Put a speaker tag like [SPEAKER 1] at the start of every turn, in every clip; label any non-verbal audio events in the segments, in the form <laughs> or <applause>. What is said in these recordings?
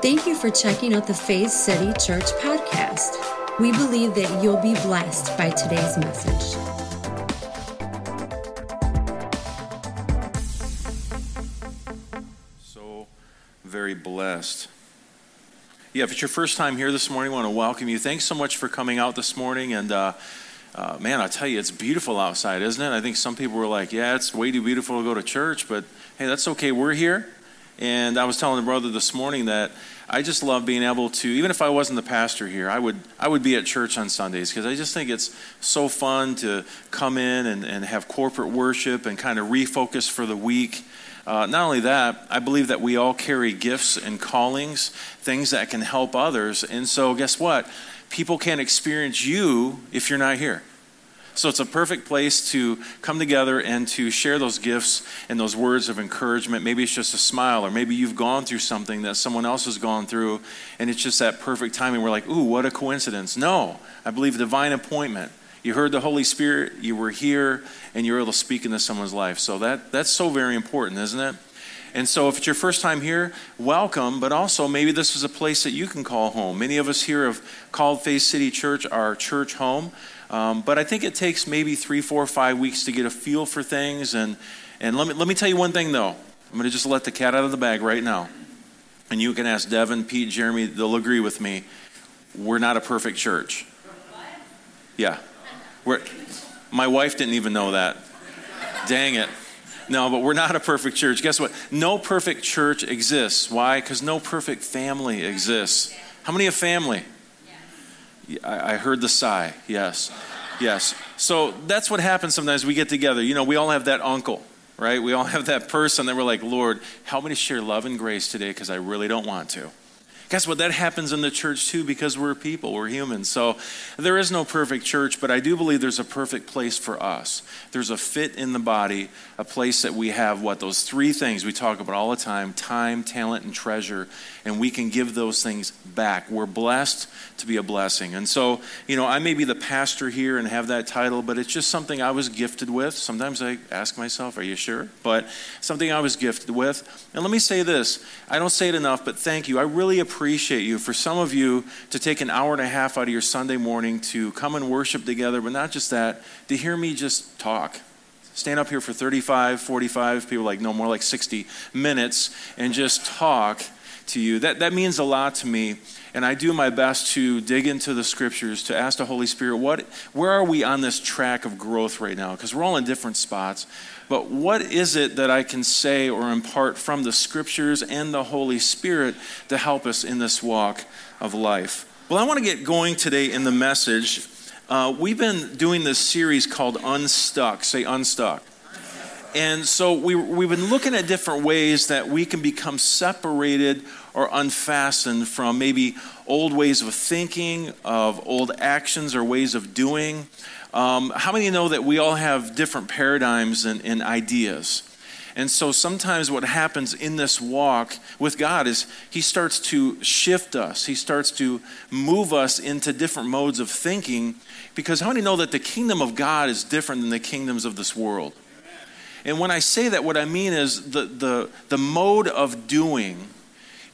[SPEAKER 1] Thank you for checking out the Faith City Church podcast. We believe that you'll be blessed by today's message.
[SPEAKER 2] So very blessed. Yeah, if it's your first time here this morning, I want to welcome you. Thanks so much for coming out this morning. And uh, uh, man, I tell you, it's beautiful outside, isn't it? I think some people were like, yeah, it's way too beautiful to go to church, but hey, that's okay. We're here. And I was telling the brother this morning that I just love being able to, even if I wasn't the pastor here, I would, I would be at church on Sundays because I just think it's so fun to come in and, and have corporate worship and kind of refocus for the week. Uh, not only that, I believe that we all carry gifts and callings, things that can help others. And so, guess what? People can't experience you if you're not here. So it's a perfect place to come together and to share those gifts and those words of encouragement. Maybe it's just a smile, or maybe you've gone through something that someone else has gone through, and it's just that perfect timing. We're like, ooh, what a coincidence. No, I believe divine appointment. You heard the Holy Spirit, you were here, and you were able to speak into someone's life. So that, that's so very important, isn't it? And so, if it's your first time here, welcome, but also maybe this is a place that you can call home. Many of us here have called Faith City Church our church home, um, but I think it takes maybe three, four, five weeks to get a feel for things. And, and let, me, let me tell you one thing, though. I'm going to just let the cat out of the bag right now. And you can ask Devin, Pete, Jeremy, they'll agree with me. We're not a perfect church. Yeah. We're, my wife didn't even know that. Dang it. No, but we're not a perfect church. Guess what? No perfect church exists. Why? Because no perfect family exists. How many a family? I heard the sigh. Yes. Yes. So that's what happens sometimes we get together. You know, we all have that uncle, right? We all have that person that we're like, Lord, help me to share love and grace today because I really don't want to. Guess what? That happens in the church too because we're people, we're humans. So there is no perfect church, but I do believe there's a perfect place for us. There's a fit in the body, a place that we have what? Those three things we talk about all the time time, talent, and treasure. And we can give those things back. We're blessed to be a blessing. And so, you know, I may be the pastor here and have that title, but it's just something I was gifted with. Sometimes I ask myself, are you sure? But something I was gifted with. And let me say this I don't say it enough, but thank you. I really appreciate appreciate you. For some of you, to take an hour and a half out of your Sunday morning to come and worship together, but not just that, to hear me just talk. Stand up here for 35, 45, people like, no, more like 60 minutes, and just talk to you. That, that means a lot to me. And I do my best to dig into the scriptures, to ask the Holy Spirit, what, where are we on this track of growth right now? Because we're all in different spots. But what is it that I can say or impart from the scriptures and the Holy Spirit to help us in this walk of life? Well, I want to get going today in the message. Uh, we've been doing this series called Unstuck. Say Unstuck. And so we, we've been looking at different ways that we can become separated or unfastened from maybe old ways of thinking, of old actions or ways of doing. Um, how many know that we all have different paradigms and, and ideas? And so sometimes what happens in this walk with God is He starts to shift us, He starts to move us into different modes of thinking. Because how many know that the kingdom of God is different than the kingdoms of this world? And when I say that, what I mean is the, the, the mode of doing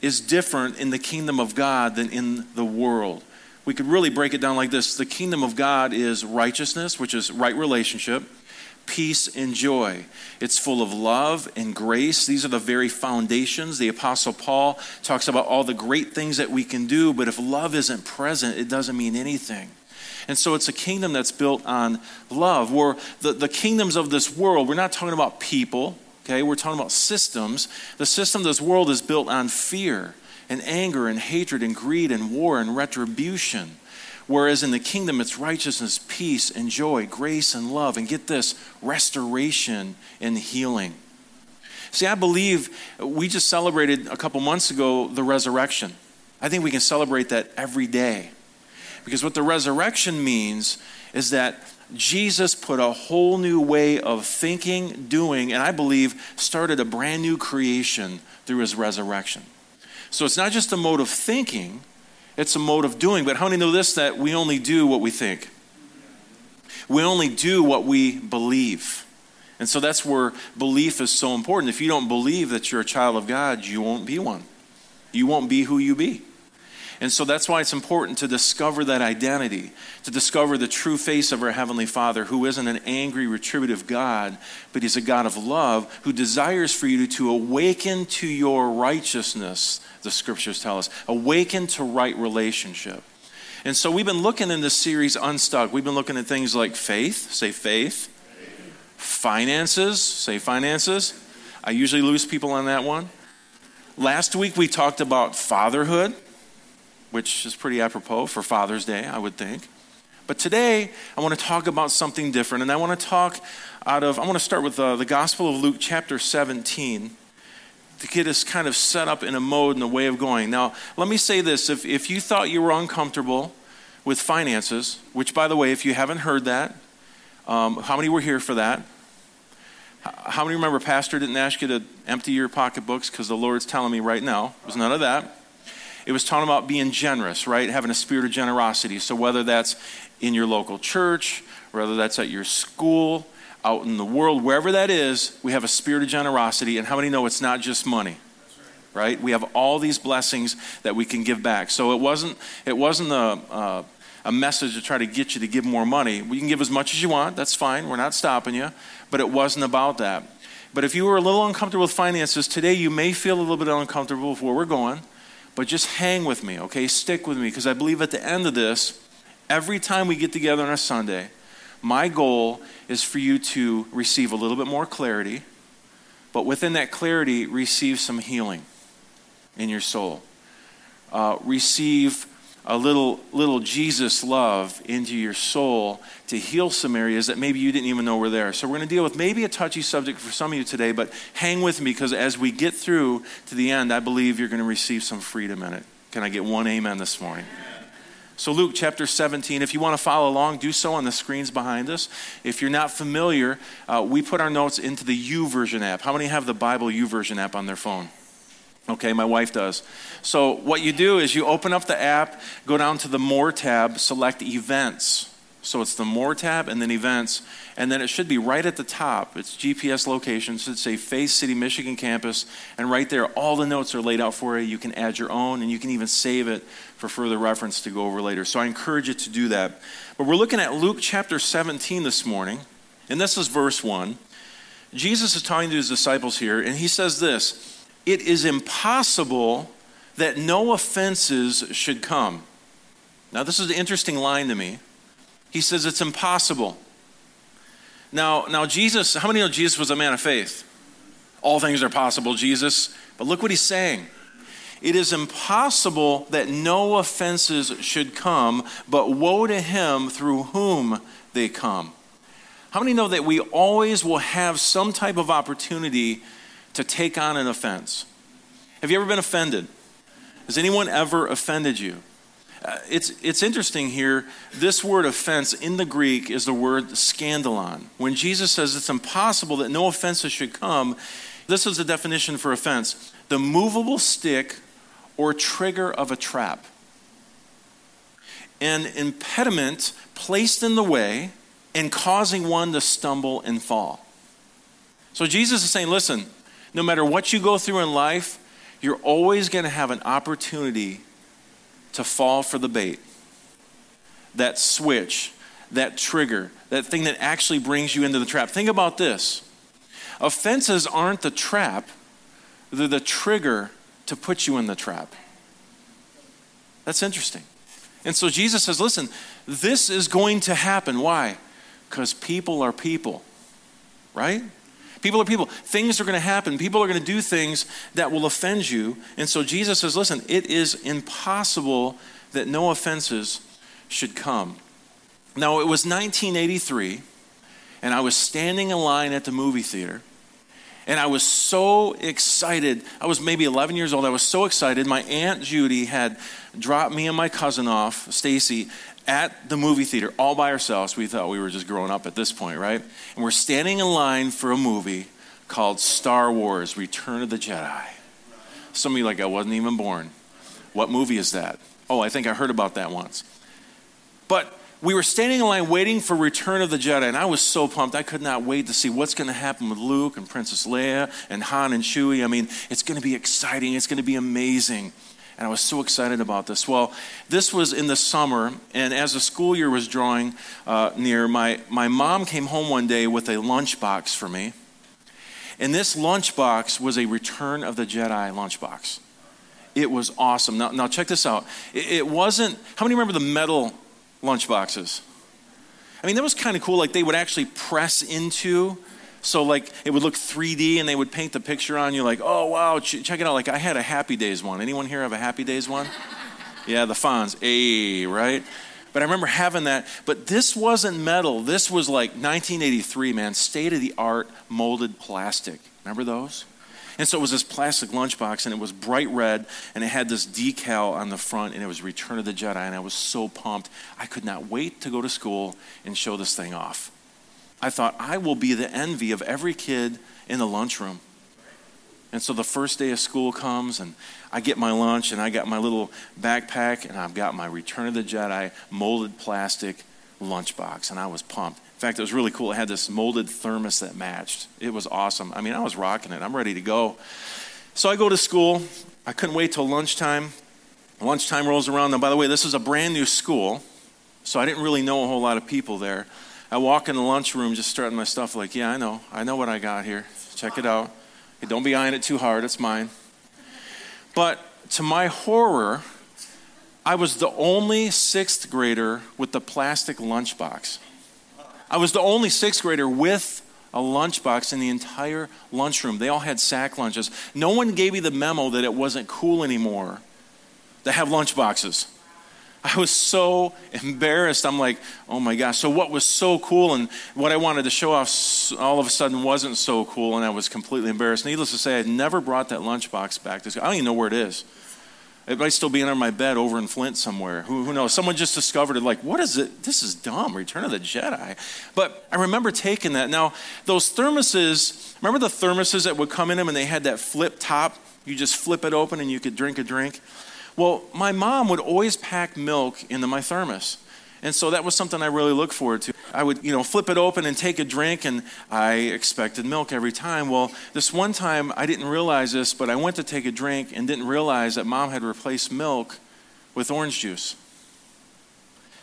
[SPEAKER 2] is different in the kingdom of God than in the world we could really break it down like this the kingdom of God is righteousness, which is right relationship, peace, and joy. It's full of love and grace. These are the very foundations. The Apostle Paul talks about all the great things that we can do, but if love isn't present, it doesn't mean anything. And so it's a kingdom that's built on love. Where the, the kingdoms of this world, we're not talking about people, okay? We're talking about systems. The system of this world is built on fear and anger and hatred and greed and war and retribution. Whereas in the kingdom, it's righteousness, peace, and joy, grace and love. And get this restoration and healing. See, I believe we just celebrated a couple months ago the resurrection. I think we can celebrate that every day. Because what the resurrection means is that Jesus put a whole new way of thinking, doing, and I believe started a brand new creation through his resurrection. So it's not just a mode of thinking, it's a mode of doing. But how many know this that we only do what we think? We only do what we believe. And so that's where belief is so important. If you don't believe that you're a child of God, you won't be one. You won't be who you be. And so that's why it's important to discover that identity, to discover the true face of our Heavenly Father, who isn't an angry, retributive God, but He's a God of love who desires for you to awaken to your righteousness, the scriptures tell us, awaken to right relationship. And so we've been looking in this series Unstuck. We've been looking at things like faith, say faith, finances, say finances. I usually lose people on that one. Last week we talked about fatherhood which is pretty apropos for Father's Day, I would think. But today, I want to talk about something different. And I want to talk out of, I want to start with uh, the Gospel of Luke, chapter 17, to get us kind of set up in a mode and a way of going. Now, let me say this if, if you thought you were uncomfortable with finances, which, by the way, if you haven't heard that, um, how many were here for that? How many remember Pastor didn't ask you to empty your pocketbooks because the Lord's telling me right now? It was none of that it was talking about being generous, right? Having a spirit of generosity. So whether that's in your local church, whether that's at your school, out in the world, wherever that is, we have a spirit of generosity. And how many know it's not just money? Right? We have all these blessings that we can give back. So it wasn't it wasn't a, uh, a message to try to get you to give more money. We can give as much as you want. That's fine. We're not stopping you. But it wasn't about that. But if you were a little uncomfortable with finances today, you may feel a little bit uncomfortable with where we're going. But just hang with me, okay? Stick with me, because I believe at the end of this, every time we get together on a Sunday, my goal is for you to receive a little bit more clarity, but within that clarity, receive some healing in your soul. Uh, receive a little, little Jesus love into your soul to heal some areas that maybe you didn't even know were there. So, we're going to deal with maybe a touchy subject for some of you today, but hang with me because as we get through to the end, I believe you're going to receive some freedom in it. Can I get one amen this morning? So, Luke chapter 17, if you want to follow along, do so on the screens behind us. If you're not familiar, uh, we put our notes into the U YouVersion app. How many have the Bible U YouVersion app on their phone? Okay, my wife does. So, what you do is you open up the app, go down to the More tab, select Events. So, it's the More tab and then Events. And then it should be right at the top. It's GPS location. It say Faith City, Michigan campus. And right there, all the notes are laid out for you. You can add your own and you can even save it for further reference to go over later. So, I encourage you to do that. But we're looking at Luke chapter 17 this morning. And this is verse 1. Jesus is talking to his disciples here, and he says this it is impossible that no offenses should come. Now, this is an interesting line to me. He says it's impossible. Now, now Jesus, how many know Jesus was a man of faith? All things are possible, Jesus. But look what he's saying. It is impossible that no offenses should come, but woe to him through whom they come. How many know that we always will have some type of opportunity to take on an offense. Have you ever been offended? Has anyone ever offended you? Uh, it's, it's interesting here. This word offense in the Greek is the word scandalon. When Jesus says it's impossible that no offenses should come, this is the definition for offense the movable stick or trigger of a trap. An impediment placed in the way and causing one to stumble and fall. So Jesus is saying, listen, no matter what you go through in life, you're always going to have an opportunity to fall for the bait. That switch, that trigger, that thing that actually brings you into the trap. Think about this offenses aren't the trap, they're the trigger to put you in the trap. That's interesting. And so Jesus says, listen, this is going to happen. Why? Because people are people, right? People are people. Things are going to happen. People are going to do things that will offend you. And so Jesus says, listen, it is impossible that no offenses should come. Now, it was 1983, and I was standing in line at the movie theater. And I was so excited. I was maybe 11 years old. I was so excited. My Aunt Judy had dropped me and my cousin off, Stacy, at the movie theater all by ourselves. We thought we were just growing up at this point, right? And we're standing in line for a movie called Star Wars Return of the Jedi. Some of you like, I wasn't even born. What movie is that? Oh, I think I heard about that once. But we were standing in line waiting for Return of the Jedi, and I was so pumped. I could not wait to see what's going to happen with Luke and Princess Leia and Han and Chewie. I mean, it's going to be exciting. It's going to be amazing. And I was so excited about this. Well, this was in the summer, and as the school year was drawing uh, near, my, my mom came home one day with a lunchbox for me. And this lunchbox was a Return of the Jedi lunchbox. It was awesome. Now, now check this out. It, it wasn't, how many remember the metal lunchboxes? I mean, that was kind of cool. Like they would actually press into so like it would look 3D and they would paint the picture on you like, oh wow, ch- check it out. Like I had a Happy Days one. Anyone here have a Happy Days one? <laughs> yeah, the Fonz, A, right? But I remember having that. But this wasn't metal. This was like 1983, man, state of the art molded plastic. Remember those? And so it was this plastic lunchbox, and it was bright red, and it had this decal on the front, and it was Return of the Jedi, and I was so pumped. I could not wait to go to school and show this thing off. I thought, I will be the envy of every kid in the lunchroom. And so the first day of school comes, and I get my lunch, and I got my little backpack, and I've got my Return of the Jedi molded plastic lunchbox, and I was pumped. In fact, it was really cool. It had this molded thermos that matched. It was awesome. I mean, I was rocking it. I'm ready to go. So I go to school. I couldn't wait till lunchtime. Lunchtime rolls around. Now, by the way, this is a brand new school, so I didn't really know a whole lot of people there. I walk in the lunchroom just starting my stuff like, yeah, I know. I know what I got here. Check it out. Hey, don't be eyeing it too hard. It's mine. But to my horror, I was the only sixth grader with the plastic lunchbox. I was the only sixth grader with a lunchbox in the entire lunchroom. They all had sack lunches. No one gave me the memo that it wasn't cool anymore to have lunchboxes. I was so embarrassed. I'm like, oh my gosh. So, what was so cool and what I wanted to show off all of a sudden wasn't so cool, and I was completely embarrassed. Needless to say, I never brought that lunchbox back. I don't even know where it is. It might still be under my bed over in Flint somewhere. Who, who, knows? Someone just discovered it, like, what is it? This is dumb. Return of the Jedi. But I remember taking that. Now, those thermoses, remember the thermoses that would come in them and they had that flip top? You just flip it open and you could drink a drink. Well, my mom would always pack milk into my thermos. And so that was something I really looked forward to. I would, you know, flip it open and take a drink, and I expected milk every time. Well, this one time I didn't realize this, but I went to take a drink and didn't realize that mom had replaced milk with orange juice.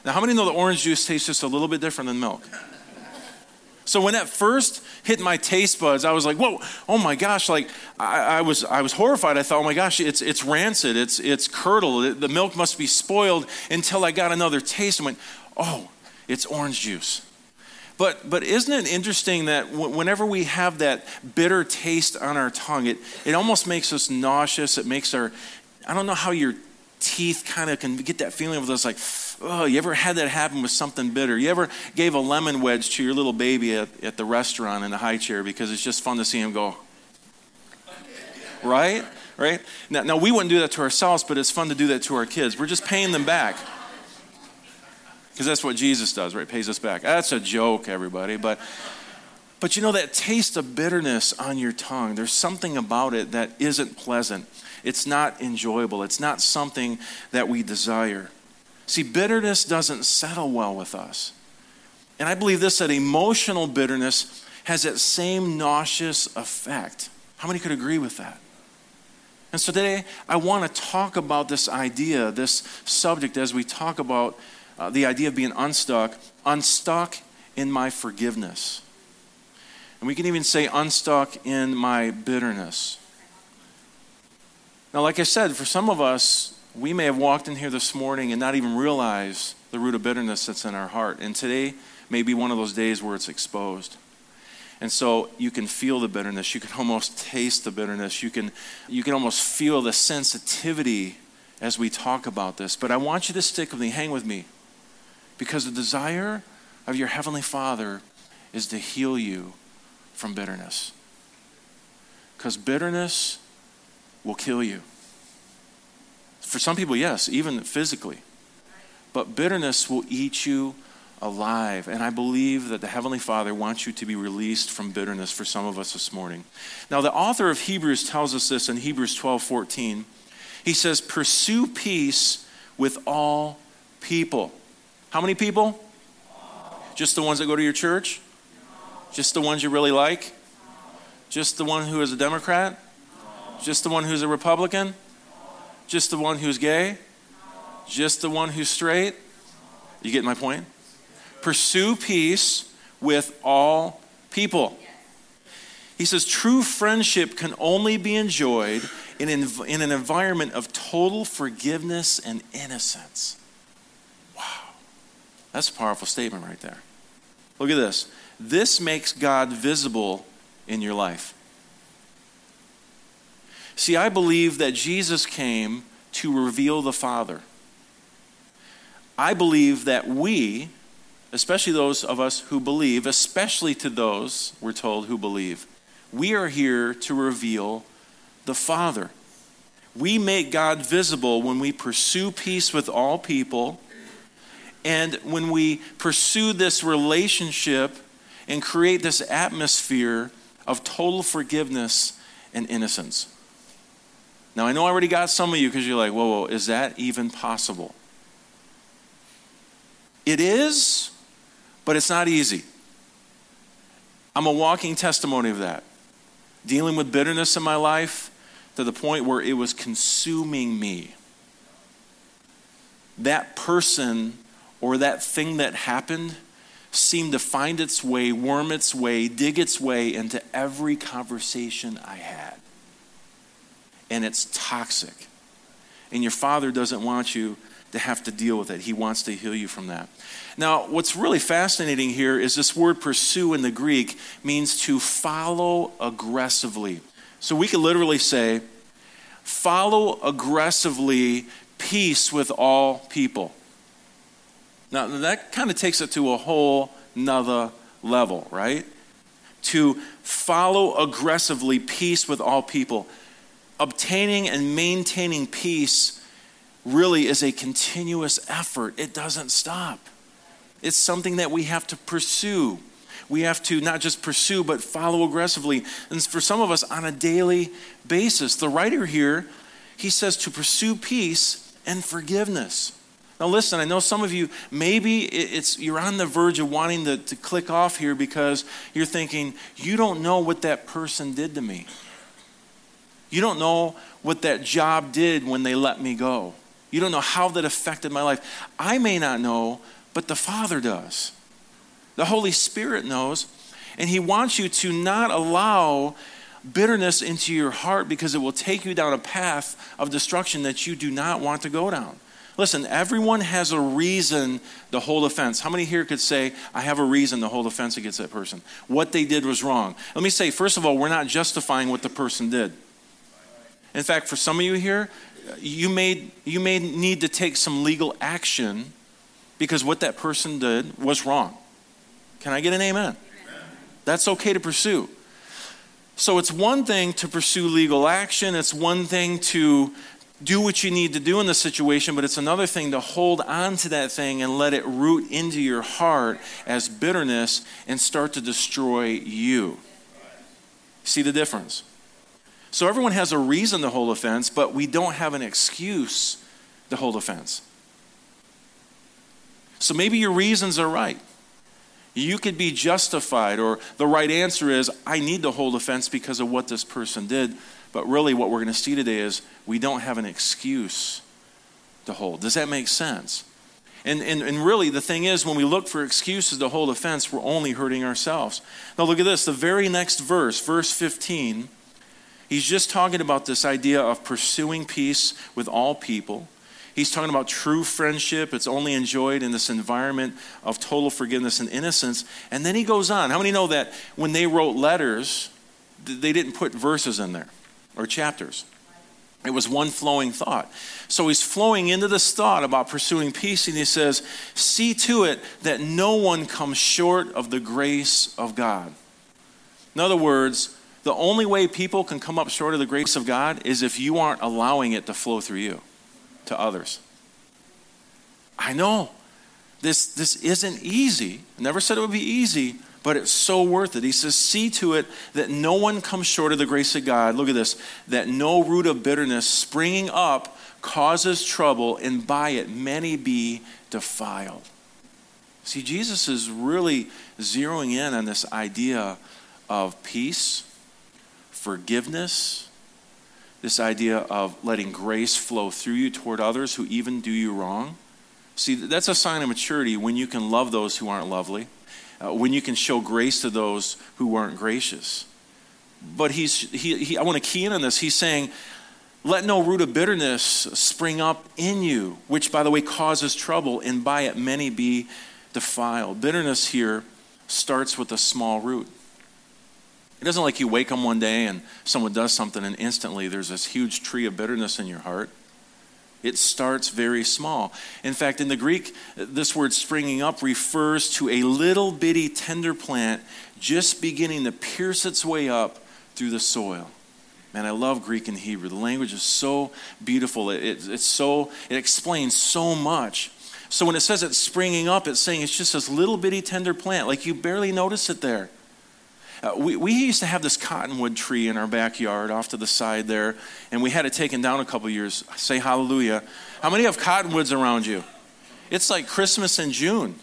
[SPEAKER 2] Now, how many know that orange juice tastes just a little bit different than milk? So when that first hit my taste buds, I was like, "Whoa! Oh my gosh!" Like I, I was, I was horrified. I thought, "Oh my gosh, it's it's rancid. It's it's curdled. The milk must be spoiled." Until I got another taste and went, "Oh, it's orange juice." But but isn't it interesting that whenever we have that bitter taste on our tongue, it it almost makes us nauseous. It makes our I don't know how your teeth kind of can get that feeling of those like Oh, you ever had that happen with something bitter? You ever gave a lemon wedge to your little baby at, at the restaurant in the high chair because it's just fun to see him go? Right? Right? Now, now, we wouldn't do that to ourselves, but it's fun to do that to our kids. We're just paying them back. Because that's what Jesus does, right? Pays us back. That's a joke, everybody. But, but you know, that taste of bitterness on your tongue, there's something about it that isn't pleasant. It's not enjoyable. It's not something that we desire. See, bitterness doesn't settle well with us. And I believe this that emotional bitterness has that same nauseous effect. How many could agree with that? And so today, I want to talk about this idea, this subject, as we talk about uh, the idea of being unstuck, unstuck in my forgiveness. And we can even say unstuck in my bitterness. Now, like I said, for some of us, we may have walked in here this morning and not even realize the root of bitterness that's in our heart. And today may be one of those days where it's exposed. And so you can feel the bitterness. You can <laughs> almost taste the bitterness. You can, you can almost feel the sensitivity as we talk about this. But I want you to stick with me, hang with me. Because the desire of your Heavenly Father is to heal you from bitterness. Because bitterness will kill you. For some people, yes, even physically. But bitterness will eat you alive. And I believe that the Heavenly Father wants you to be released from bitterness for some of us this morning. Now, the author of Hebrews tells us this in Hebrews 12 14. He says, Pursue peace with all people. How many people? Just the ones that go to your church? Just the ones you really like? Just the one who is a Democrat? Just the one who's a Republican? Just the one who's gay? Just the one who's straight? You get my point? Pursue peace with all people. He says true friendship can only be enjoyed in, in an environment of total forgiveness and innocence. Wow. That's a powerful statement right there. Look at this. This makes God visible in your life. See, I believe that Jesus came to reveal the Father. I believe that we, especially those of us who believe, especially to those, we're told, who believe, we are here to reveal the Father. We make God visible when we pursue peace with all people and when we pursue this relationship and create this atmosphere of total forgiveness and innocence. Now, I know I already got some of you because you're like, whoa, whoa, is that even possible? It is, but it's not easy. I'm a walking testimony of that. Dealing with bitterness in my life to the point where it was consuming me. That person or that thing that happened seemed to find its way, worm its way, dig its way into every conversation I had. And it's toxic. And your father doesn't want you to have to deal with it. He wants to heal you from that. Now, what's really fascinating here is this word pursue in the Greek means to follow aggressively. So we could literally say, follow aggressively peace with all people. Now, that kind of takes it to a whole nother level, right? To follow aggressively peace with all people. Obtaining and maintaining peace really is a continuous effort, it doesn't stop. It's something that we have to pursue. We have to not just pursue, but follow aggressively. And for some of us, on a daily basis. The writer here, he says to pursue peace and forgiveness. Now, listen, I know some of you, maybe it's, you're on the verge of wanting to, to click off here because you're thinking, you don't know what that person did to me. You don't know what that job did when they let me go. You don't know how that affected my life. I may not know, but the Father does. The Holy Spirit knows. And He wants you to not allow bitterness into your heart because it will take you down a path of destruction that you do not want to go down. Listen, everyone has a reason to hold offense. How many here could say, I have a reason to hold offense against that person? What they did was wrong. Let me say, first of all, we're not justifying what the person did. In fact, for some of you here, you may, you may need to take some legal action because what that person did was wrong. Can I get an amen? amen? That's okay to pursue. So it's one thing to pursue legal action, it's one thing to do what you need to do in the situation, but it's another thing to hold on to that thing and let it root into your heart as bitterness and start to destroy you. See the difference? So everyone has a reason to hold offense, but we don't have an excuse to hold offense. So maybe your reasons are right. You could be justified, or the right answer is, I need to hold offense because of what this person did. But really, what we're going to see today is we don't have an excuse to hold. Does that make sense? And, and, and really, the thing is, when we look for excuses to hold offense, we're only hurting ourselves. Now, look at this. The very next verse, verse 15, he's just talking about this idea of pursuing peace with all people. He's talking about true friendship. It's only enjoyed in this environment of total forgiveness and innocence. And then he goes on. How many know that when they wrote letters, they didn't put verses in there? or chapters. It was one flowing thought. So he's flowing into this thought about pursuing peace, and he says, See to it that no one comes short of the grace of God. In other words, the only way people can come up short of the grace of God is if you aren't allowing it to flow through you to others. I know this, this isn't easy. I never said it would be easy, but it's so worth it. He says, See to it that no one comes short of the grace of God. Look at this that no root of bitterness springing up causes trouble, and by it many be defiled. See, Jesus is really zeroing in on this idea of peace, forgiveness, this idea of letting grace flow through you toward others who even do you wrong. See, that's a sign of maturity when you can love those who aren't lovely, uh, when you can show grace to those who aren't gracious. But he's, he, he, I want to key in on this. He's saying, let no root of bitterness spring up in you, which, by the way, causes trouble, and by it many be defiled. Bitterness here starts with a small root. It doesn't like you wake up one day and someone does something and instantly there's this huge tree of bitterness in your heart. It starts very small. In fact, in the Greek, this word springing up refers to a little bitty tender plant just beginning to pierce its way up through the soil. Man, I love Greek and Hebrew. The language is so beautiful. It, it, it's so, it explains so much. So when it says it's springing up, it's saying it's just this little bitty tender plant, like you barely notice it there. Uh, we, we used to have this cottonwood tree in our backyard off to the side there, and we had it taken down a couple years. Say hallelujah. How many have cottonwoods around you? It's like Christmas in June.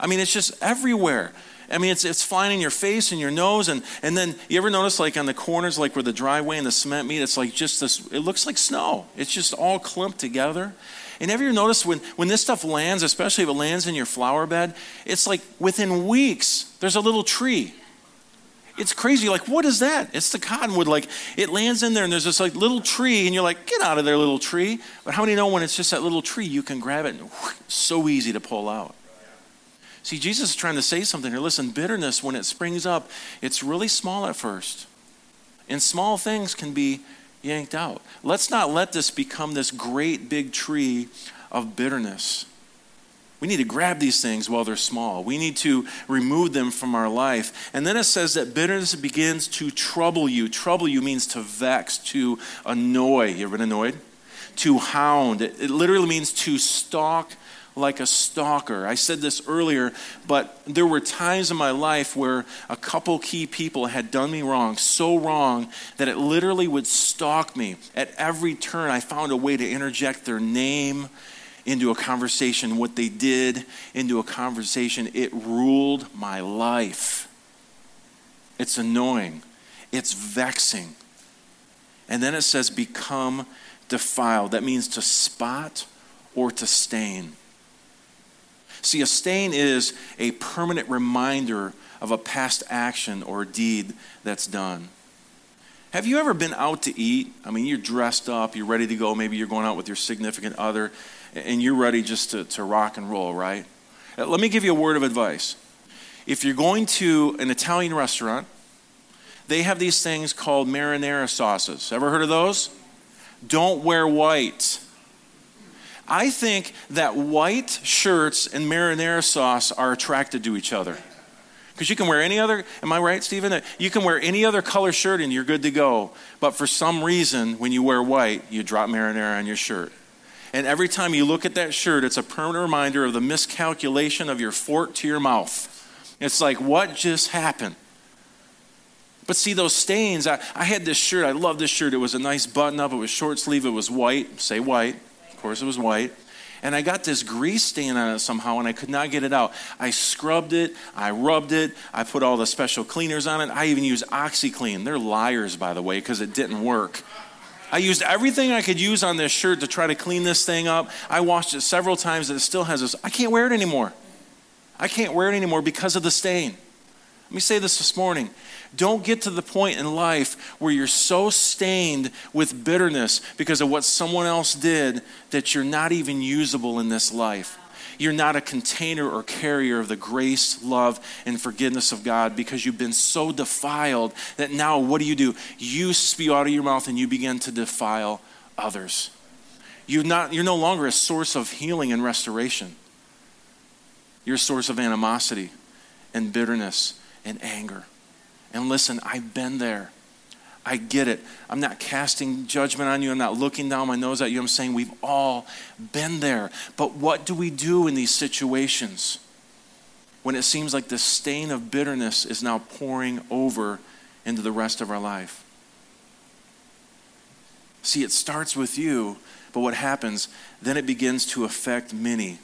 [SPEAKER 2] I mean, it's just everywhere. I mean, it's, it's flying in your face and your nose. And, and then you ever notice, like on the corners, like where the driveway and the cement meet, it's like just this, it looks like snow. It's just all clumped together. And have you ever noticed when, when this stuff lands, especially if it lands in your flower bed, it's like within weeks, there's a little tree. It's crazy. Like, what is that? It's the cottonwood. Like, it lands in there and there's this like little tree, and you're like, get out of there, little tree. But how many know when it's just that little tree, you can grab it and whoosh, so easy to pull out? See, Jesus is trying to say something here. Listen, bitterness, when it springs up, it's really small at first. And small things can be yanked out. Let's not let this become this great big tree of bitterness. We need to grab these things while they're small. We need to remove them from our life. And then it says that bitterness begins to trouble you. Trouble you means to vex, to annoy. You ever been annoyed? To hound. It, it literally means to stalk like a stalker. I said this earlier, but there were times in my life where a couple key people had done me wrong, so wrong that it literally would stalk me. At every turn, I found a way to interject their name into a conversation, what they did into a conversation. It ruled my life. It's annoying, it's vexing. And then it says, become defiled. That means to spot or to stain. See, a stain is a permanent reminder of a past action or deed that's done. Have you ever been out to eat? I mean, you're dressed up, you're ready to go. Maybe you're going out with your significant other, and you're ready just to, to rock and roll, right? Uh, let me give you a word of advice. If you're going to an Italian restaurant, they have these things called marinara sauces. Ever heard of those? Don't wear white. I think that white shirts and marinara sauce are attracted to each other. Because you can wear any other, am I right, Stephen? You can wear any other color shirt and you're good to go. But for some reason, when you wear white, you drop marinara on your shirt. And every time you look at that shirt, it's a permanent reminder of the miscalculation of your fork to your mouth. It's like, what just happened? But see, those stains, I, I had this shirt. I love this shirt. It was a nice button up, it was short sleeve, it was white. Say white Of course, it was white. And I got this grease stain on it somehow, and I could not get it out. I scrubbed it, I rubbed it, I put all the special cleaners on it. I even used OxiClean. They're liars, by the way, because it didn't work. I used everything I could use on this shirt to try to clean this thing up. I washed it several times, and it still has this. I can't wear it anymore. I can't wear it anymore because of the stain. Let me say this this morning. Don't get to the point in life where you're so stained with bitterness because of what someone else did that you're not even usable in this life. You're not a container or carrier of the grace, love, and forgiveness of God because you've been so defiled that now what do you do? You spew out of your mouth and you begin to defile others. You're, not, you're no longer a source of healing and restoration. You're a source of animosity and bitterness and anger. And listen, I've been there. I get it. I'm not casting judgment on you. I'm not looking down my nose at you. I'm saying we've all been there. But what do we do in these situations when it seems like the stain of bitterness is now pouring over into the rest of our life? See, it starts with you, but what happens? Then it begins to affect many.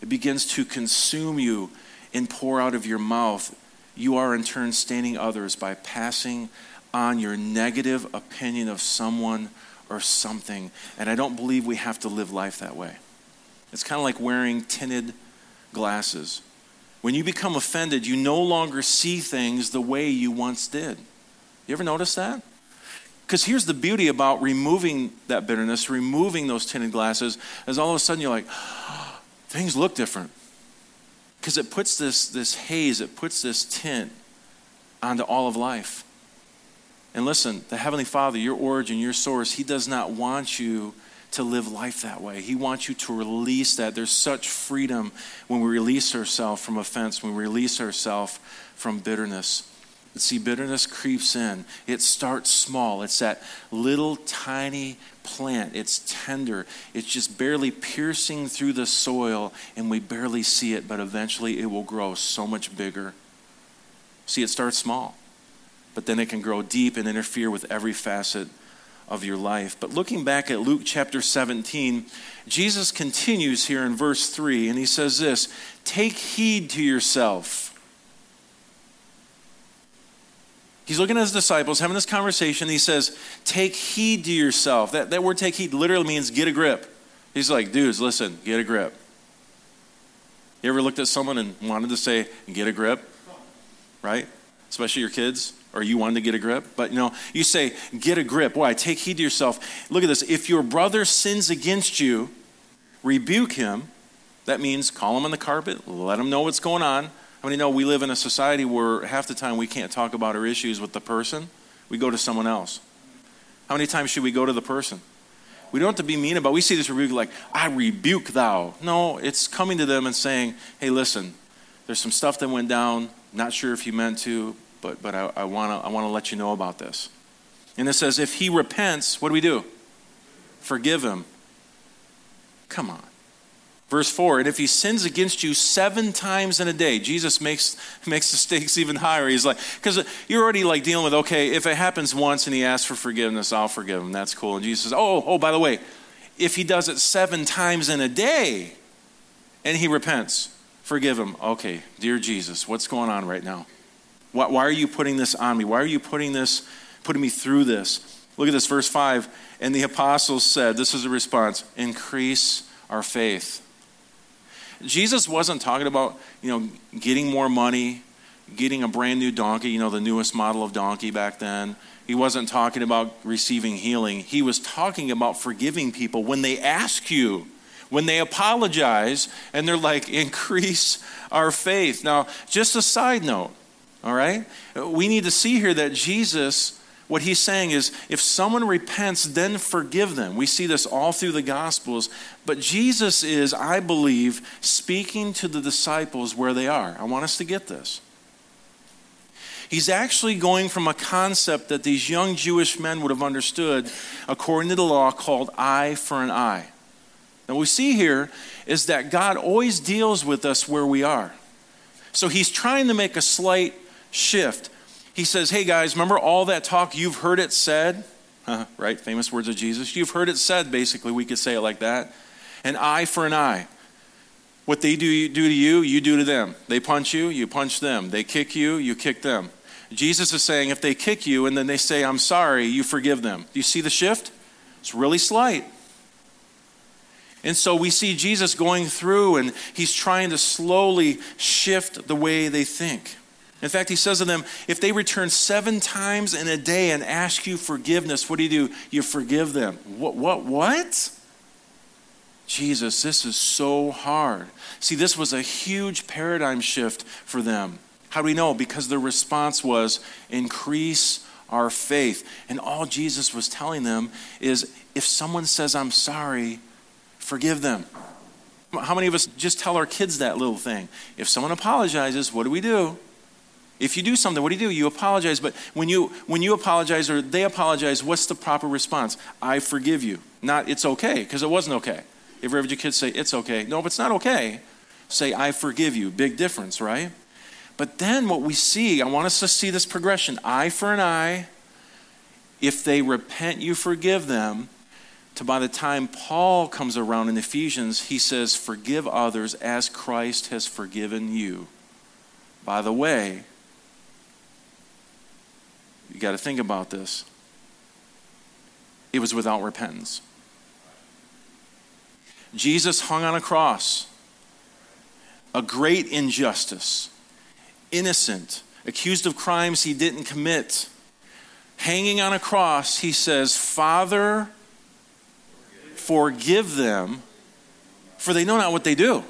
[SPEAKER 2] it begins to consume you and pour out of your mouth, you are in turn staining others by passing on your negative opinion of someone or something. And I don't believe we have to live life that way. It's kind of like wearing tinted glasses. When you become offended, you no longer see things the way you once did. You ever notice that? Because here's the beauty about removing that bitterness, removing those tinted glasses, is all of a sudden you're like, <gasps> things look different. Because it puts this, this haze, it puts this tint onto all of life. And listen, the Heavenly Father, your origin, your source, He does not want you to live life that way. He wants you to release that. There's such freedom when we release ourselves from offense, when we release ourselves from bitterness. See, bitterness creeps in. It starts small. It's that little tiny plant. It's tender. It's just barely piercing through the soil, and we barely see it, but eventually it will grow so much bigger. See, it starts small, but then it can grow deep and interfere with every facet of your life. But looking back at Luke chapter 17, Jesus continues here in verse 3, and he says this Take heed to yourself He's looking at his disciples, having this conversation. He says, Take heed to yourself. That, that word take heed literally means get a grip. He's like, Dudes, listen, get a grip. You ever looked at someone and wanted to say, Get a grip? Right? Especially your kids, or you wanted to get a grip. But you know, you say, Get a grip. Why? Take heed to yourself. Look at this. If your brother sins against you, rebuke him. That means call him on the carpet, let him know what's going on how many know we live in a society where half the time we can't talk about our issues with the person? We go to someone else. How many times should we go to the person? We don't have to be mean about it. We see this rebuke like, I rebuke thou. No, it's coming to them and saying, hey, listen, there's some stuff that went down. Not sure if you meant to, but, but I, I want to I wanna let you know about this. And it says, if he repents, what do we do? Forgive him. Come on. Verse 4 And if he sins against you seven times in a day, Jesus makes, <laughs> makes the stakes even higher. He's like, because you're already like dealing with, okay, if it happens once and he asks for forgiveness, I'll forgive him. That's cool. And Jesus says, oh, oh, by the way, if he does it seven times in a day and he repents, forgive him. Okay, dear Jesus, what's going on right now? Why, why are you putting this on me? Why are you putting this, putting me through this? Look at this, verse 5. And the apostles said, this is a response, increase our faith. Jesus wasn't talking about, you know, getting more money, getting a brand new donkey, you know, the newest model of donkey back then. He wasn't talking about receiving healing. He was talking about forgiving people when they ask you, when they apologize, and they're like, increase our faith. Now, just a side note, all right? We need to see here that Jesus what he's saying is if someone repents, then forgive them. We see this all through the Gospels. But Jesus is, I believe, speaking to the disciples where they are. I want us to get this. He's actually going from a concept that these young Jewish men would have understood according to the law called eye for an eye. Now, what we see here is that God always deals with us where we are. So he's trying to make a slight shift he says, Hey guys, remember all that talk? You've heard it said, <laughs> right? Famous words of Jesus. You've heard it said, basically, we could say it like that. An eye for an eye. What they do, do to you, you do to them. They punch you, you punch them. They kick you, you kick them. Jesus is saying if they kick you and then they say, I'm sorry, you forgive them. Do you see the shift? It's really slight. And so we see Jesus going through and he's trying to slowly shift the way they think. In fact, he says to them, if they return seven times in a day and ask you forgiveness, what do you do? You forgive them. What, what, what? Jesus, this is so hard. See, this was a huge paradigm shift for them. How do we know? Because the response was increase our faith. And all Jesus was telling them is if someone says, I'm sorry, forgive them. How many of us just tell our kids that little thing? If someone apologizes, what do we do? If you do something, what do you do? You apologize. But when you when you apologize or they apologize, what's the proper response? I forgive you. Not it's okay, because it wasn't okay. If ever your kids say it's okay, no, it's not okay, say I forgive you. Big difference, right? But then what we see, I want us to see this progression: eye for an eye. If they repent, you forgive them. to by the time Paul comes around in Ephesians, he says, Forgive others as Christ has forgiven you. By the way, you got to think about this. It was without repentance. Jesus hung on a cross, a great injustice, innocent, accused of crimes he didn't commit. Hanging on a cross, he says, Father, forgive them, for they know not what they do.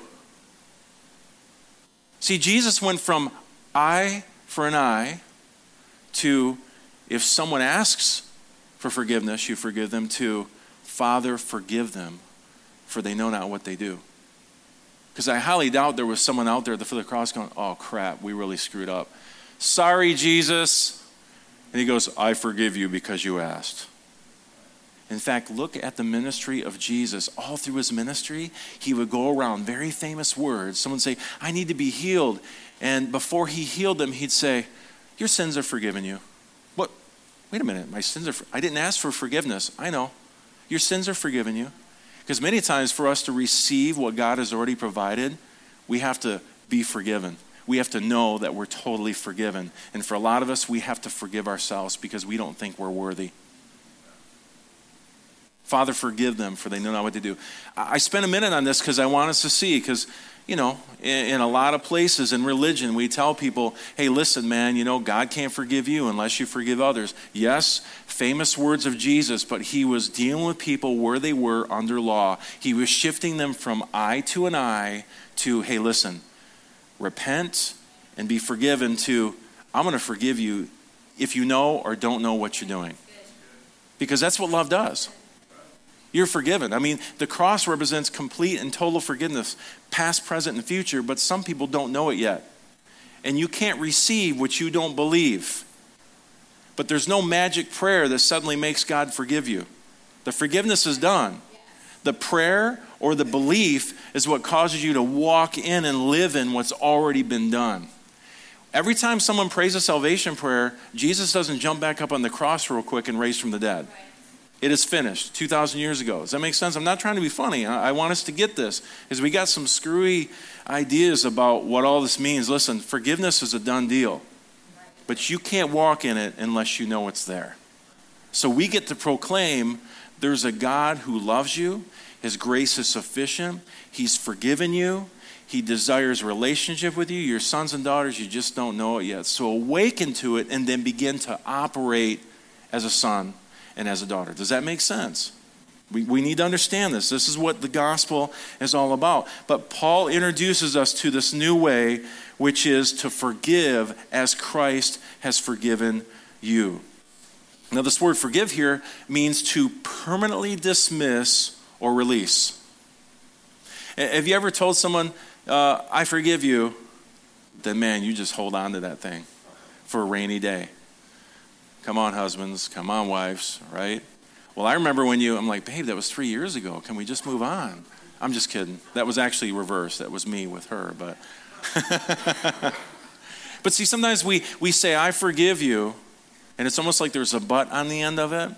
[SPEAKER 2] See, Jesus went from eye for an eye to if someone asks for forgiveness, you forgive them, to Father, forgive them, for they know not what they do. Because I highly doubt there was someone out there at the foot of the cross going, Oh crap, we really screwed up. Sorry, Jesus. And he goes, I forgive you because you asked. In fact, look at the ministry of Jesus. All through his ministry, he would go around very famous words. Someone say, I need to be healed. And before he healed them, he'd say, Your sins are forgiven you. What? Wait a minute, my sins are, for- I didn't ask for forgiveness. I know. Your sins are forgiven you. Because many times for us to receive what God has already provided, we have to be forgiven. We have to know that we're totally forgiven. And for a lot of us, we have to forgive ourselves because we don't think we're worthy. Father, forgive them, for they know not what to do. I spent a minute on this because I want us to see, because, you know, in, in, a lot of places in religion, we tell people, hey, listen, man, you know, God can't forgive you unless you forgive others. Yes, famous words of Jesus, but he was dealing with people where they were under law. He was shifting them from eye to an eye to, hey, listen, repent and be forgiven, to, I'm going to forgive you if you know or don't know what you're doing. Because that's what love does. You're forgiven. I mean, the cross represents complete and total forgiveness, past, present, and future, but some people don't know it yet. And you can't receive what you don't believe. But there's no magic prayer that suddenly makes God forgive you. The forgiveness is done. The prayer or the belief is what causes you to walk in and live in what's already been done. Every time someone prays a salvation prayer, Jesus doesn't jump back up on the cross real quick and raise from the dead. It is finished 2,000 years ago. Does that make sense? I'm not trying to be funny. I, want us to get this because we got some screwy ideas about what all this means. Listen, forgiveness is a done deal, but you can't walk in it unless you know it's there. So we get to proclaim there's a God who loves you, His grace is sufficient, He's forgiven you. He desires relationship with you, your sons and daughters, you just don't know it yet. So awaken to it and then begin to operate as a son and as a daughter. Does that make sense? We, we need to understand this. This is what the gospel is all about. But Paul introduces us to this new way, which is to forgive as Christ has forgiven you. Now, this word forgive here means to permanently dismiss or release. Have you ever told someone, uh, I forgive you? Then, man, you just hold on to that thing for a rainy day. Come on, husbands. Come on, wives, right? Well, I remember when you, I'm like, babe, that was three years ago. Can we just move on? I'm just kidding. That was actually reversed. That was me with her, but. <laughs> but see, sometimes we, we say, I forgive you, and it's almost like there's a but on the end of it.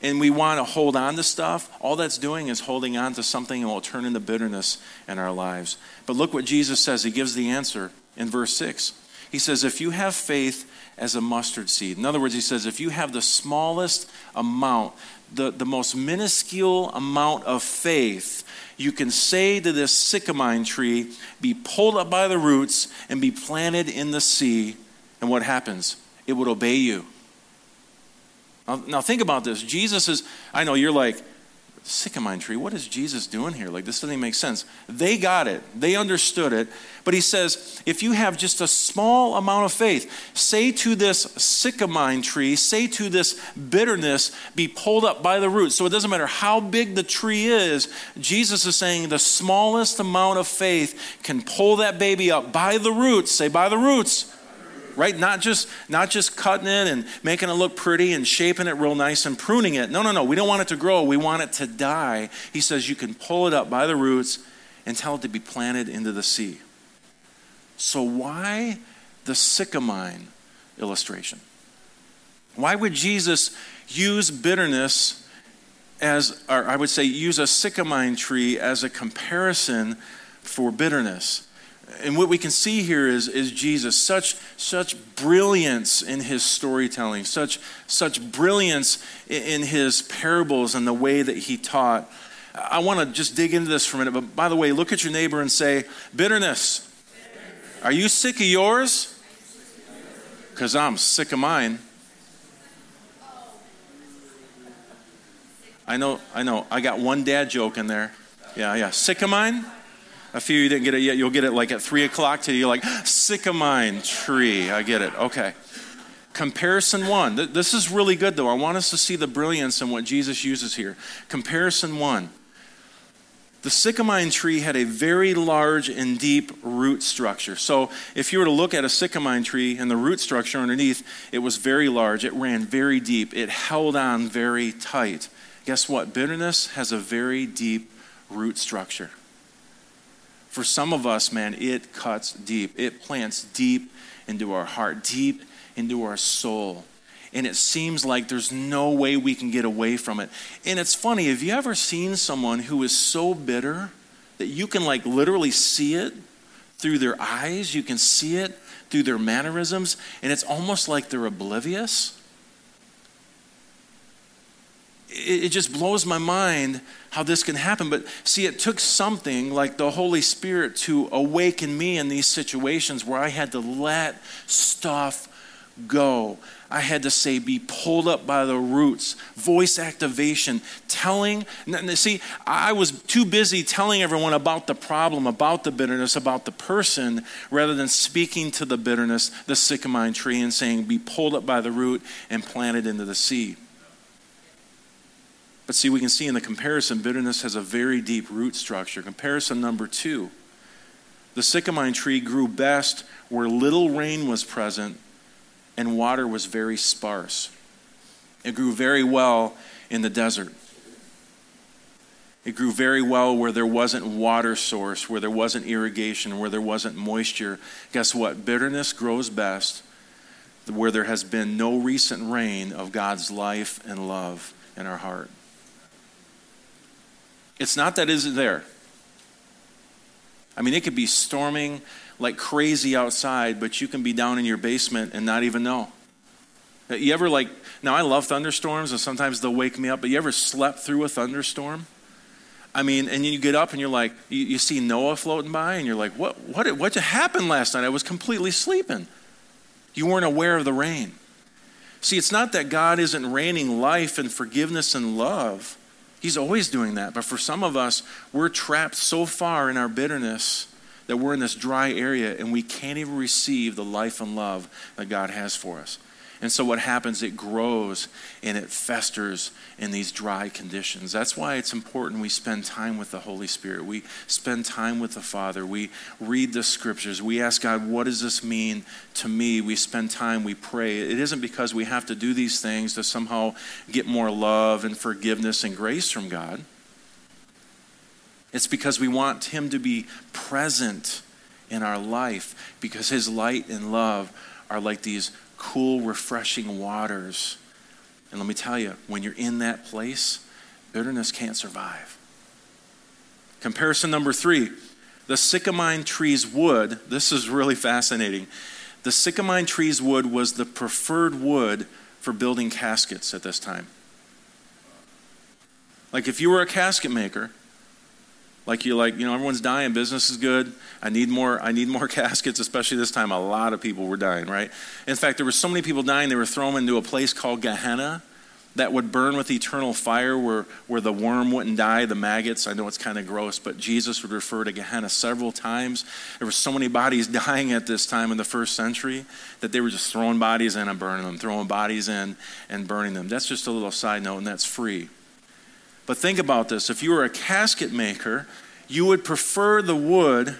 [SPEAKER 2] And we want to hold on to stuff. All that's doing is holding on to something and will turn into bitterness in our lives. But look what Jesus says. He gives the answer in verse 6. He says, If you have faith as a mustard seed. In other words, he says, if you have the smallest amount, the, the most minuscule amount of faith, you can say to this sycamine tree, be pulled up by the roots and be planted in the sea. And what happens? It would obey you. Now, now think about this. Jesus is, I know you're like, sycamine tree. What is Jesus doing here? Like, this doesn't make sense. They got it, they understood it. But he says, if you have just a small amount of faith, say to this sycamine tree, say to this bitterness, be pulled up by the roots. So it doesn't matter how big the tree is, Jesus is saying the smallest amount of faith can pull that baby up by the roots. Say, by the roots right? Not just not just cutting it and making it look pretty and shaping it real nice and pruning it. No, no, no. We don't want it to grow. We want it to die. He says you can pull it up by the roots and tell it to be planted into the sea. So why the sycamine illustration? Why would Jesus use bitterness as, or I would say, use a sycamine tree as a comparison for bitterness. And what we can see here is, is Jesus, such, such brilliance in his storytelling, such, such brilliance in, his parables and the way that he taught. I want to just dig into this for a minute, but by the way, look at your neighbor and say, Bitterness. Are you sick of yours? Because I'm sick of mine. I know, I know. I got one dad joke in there. Yeah, yeah. Sick of mine? A few you didn't get it yet. You'll get it like at 3 o'clock today. You're like, sycamine tree. I get it. Okay. Comparison one. This is really good, though. I want us to see the brilliance in what Jesus uses here. Comparison one. The sycamine tree had a very large and deep root structure. So, if you were to look at a sycamine tree and the root structure underneath, it was very large. It ran very deep. It held on very tight. Guess what? Bitterness has a very deep root structure. For some of us, man, it cuts deep. It plants deep into our heart, deep into our soul. And it seems like there's no way we can get away from it. And it's funny, have you ever seen someone who is so bitter that you can like literally see it through their eyes? You can see it through their mannerisms, and it's almost like they're oblivious? It, just blows my mind how this can happen. But see, it took something like the Holy Spirit to awaken me in these situations where I had to let stuff go. I had to say, be pulled up by the roots, voice activation, telling. See, I was too busy telling everyone about the problem, about the bitterness, about the person, rather than speaking to the bitterness, the sycamine tree, and saying, be pulled up by the root and planted into the seed. But see, we can see in the comparison, bitterness has a very deep root structure. Comparison number two the sycamine tree grew best where little rain was present and water was very sparse. It grew very well in the desert. It grew very well where there wasn't water source, where there wasn't irrigation, where there wasn't moisture. Guess what? Bitterness grows best where there has been no recent rain of God's life and love in our heart. It's not that isn't there. I mean, it could be storming like crazy outside, but you can be down in your basement and not even know. Uh, you ever like, now I love thunderstorms and sometimes they'll wake me up, but you ever slept through a thunderstorm? I mean, and you get up and you're like, you, you see Noah floating by and you're like, what, what, what happened last night? I was completely sleeping. You weren't aware of the rain. See, it's not that God isn't raining life and forgiveness and love. He's always doing that. But for some of us, we're trapped so far in our bitterness that we're in this dry area and we can't even receive the life and love that God has for us. And so what happens, it grows and it festers in these dry conditions. That's why it's important we spend time with the Holy Spirit. We spend time with the Father. We read the scriptures. We ask God, what does this mean to me? We spend time, we pray. It isn't because we have to do these things to somehow get more love and forgiveness and grace from God. It's because we want Him to be present in our life because His light and love are like these cool, refreshing waters. And let me tell you, when you're in that place, bitterness can't survive. Comparison number three the sycamine tree's wood. This is really fascinating. The sycamine tree's wood was the preferred wood for building caskets at this time. Like if you were a casket maker, like you're like, you know, everyone's dying, business is good. I need more, I need more <laughs> caskets, especially this time. A lot of people were dying, right? In fact, there were so many people dying, they were thrown into a place called Gehenna that would burn with eternal fire where, where the worm wouldn't die, the maggots. I know it's kind of gross, but Jesus would refer to Gehenna several times. There were so many bodies <laughs> dying at this time in the first century that they were just throwing bodies in and burning them, throwing bodies in and burning them. That's just a little side note, and that's free. But think about this if you were a casket maker, you would prefer the wood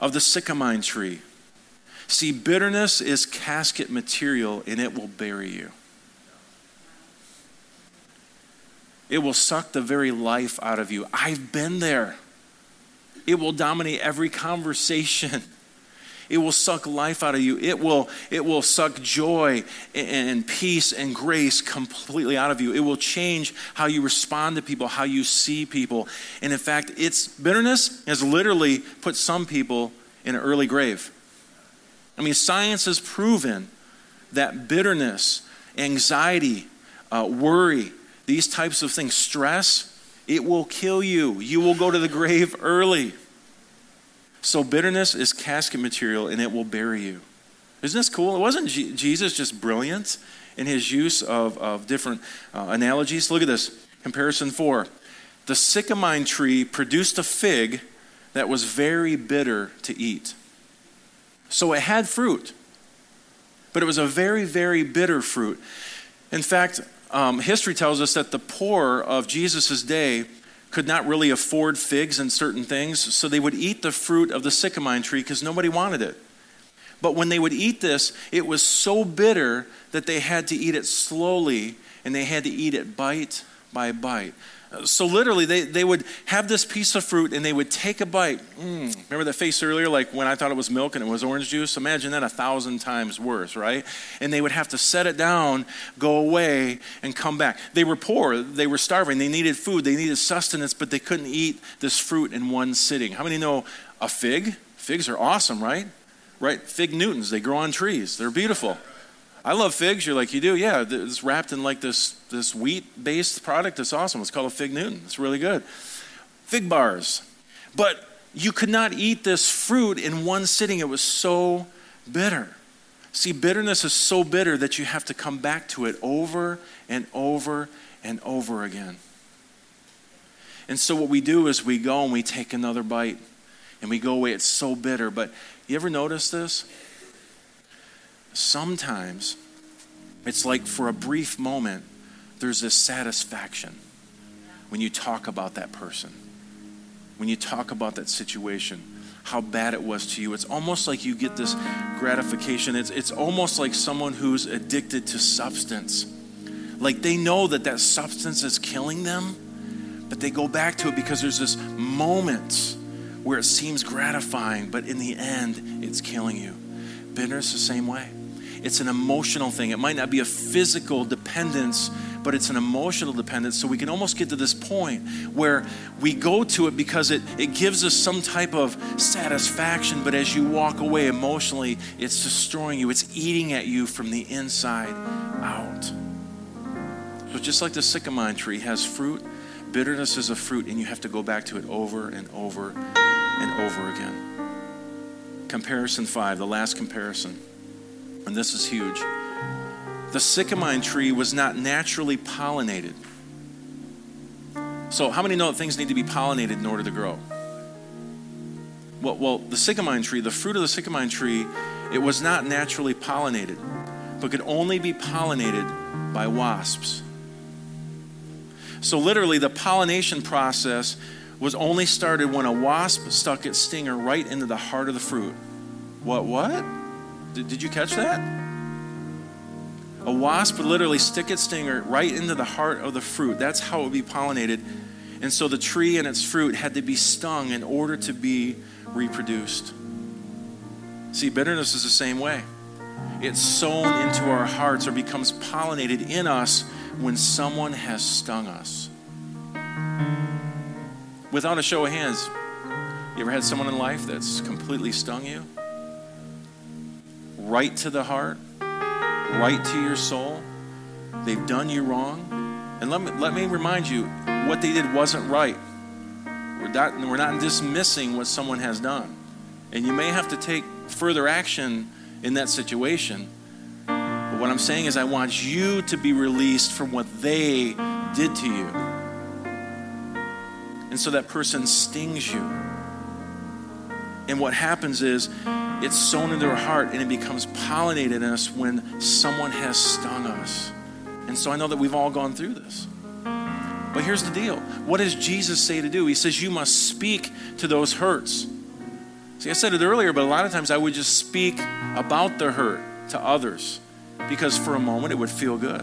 [SPEAKER 2] of the sycamine tree. See, bitterness is casket material and it will bury you. It will suck the very life out of you. I've been there. It will dominate every conversation. <laughs> It will suck life out of you. It will, it will suck joy and, peace and grace completely out of you. It will change how you respond to people, how you see people. And in fact, its bitterness has literally put some people in an early grave. I mean, science has proven that bitterness, anxiety, uh, worry, these types of things, stress, it will kill you. You will go to the grave early. So, bitterness is casket material and it will bury you. Isn't this cool? It wasn't G- Jesus just brilliant in his use of, of different uh, analogies? Look at this. Comparison four. The sycamine tree produced a fig that was very bitter to eat. So it had fruit, but it was a very, very bitter fruit. In fact, um, history tells us that the poor of Jesus' day could not really afford figs and certain things, so they would eat the fruit of the sycamine tree because nobody wanted it. But when they would eat this, it was so bitter that they had to eat it slowly and they had to eat it bite by bite. So literally, they, they would have this piece of fruit and they would take a bite. Mm, remember that face earlier, like when I thought it was milk and it was orange juice? Imagine that a thousand times worse, right? And they would have to set it down, go away, and come back. They were poor, they were starving, they needed food, they needed sustenance, but they couldn't eat this fruit in one sitting. How many know a fig? Figs are awesome, right? Right? Fig Newtons, they grow on trees, they're beautiful. I love figs. You're like, you do? Yeah, it's wrapped in like this, this wheat based product. It's awesome. It's called a Fig Newton. It's really good. Fig bars. But you could not eat this fruit in one sitting. It was so bitter. See, bitterness is so bitter that you have to come back to it over and over and over again. And so, what we do is we go and we take another bite and we go away. It's so bitter. But you ever notice this? Sometimes it's like for a brief moment, there's this satisfaction when you talk about that person, when you talk about that situation, how bad it was to you. It's almost like you get this gratification. It's, it's almost like someone who's addicted to substance. Like they know that that substance is killing them, but they go back to it because there's this moment where it seems gratifying, but in the end, it's killing you. Bitterness the same way. It's an emotional thing. It might not be a physical dependence, but it's an emotional dependence. So we can almost get to this point where we go to it because it, it gives us some type of satisfaction, but as you walk away emotionally, it's destroying you, it's eating at you from the inside out. So just like the sycamore tree has fruit, bitterness is a fruit, and you have to go back to it over and over and over again. Comparison five, the last comparison and this is huge. The sycamine tree was not naturally pollinated. So, how many know that things need to be pollinated in order to grow? Well, well, the sycamine tree, the fruit of the sycamine tree, it was not naturally pollinated, but could only be pollinated by wasps. So, literally, the pollination process was only started when a wasp stuck its stinger right into the heart of the fruit. What, what? Did, did you catch that? A wasp would literally stick its stinger right into the heart of the fruit. That's how it would be pollinated. And so the tree and its fruit had to be stung in order to be reproduced. See, bitterness is the same way. It's sown into our hearts or becomes pollinated in us when someone has stung us. Without a show of hands, you ever had someone in life that's completely stung you? Right to the heart, right to your soul. They've done you wrong. And let me, let me remind you what they did wasn't right. We're not, we're not dismissing what someone has done. And you may have to take further action in that situation. But what I'm saying is, I want you to be released from what they did to you. And so that person stings you. And what happens is, it's sown into our heart and it becomes pollinated in us when someone has stung us. And so I know that we've all gone through this. But here's the deal what does Jesus say to do? He says, You must speak to those hurts. See, I said it earlier, but a lot of times I would just speak about the hurt to others because for a moment it would feel good.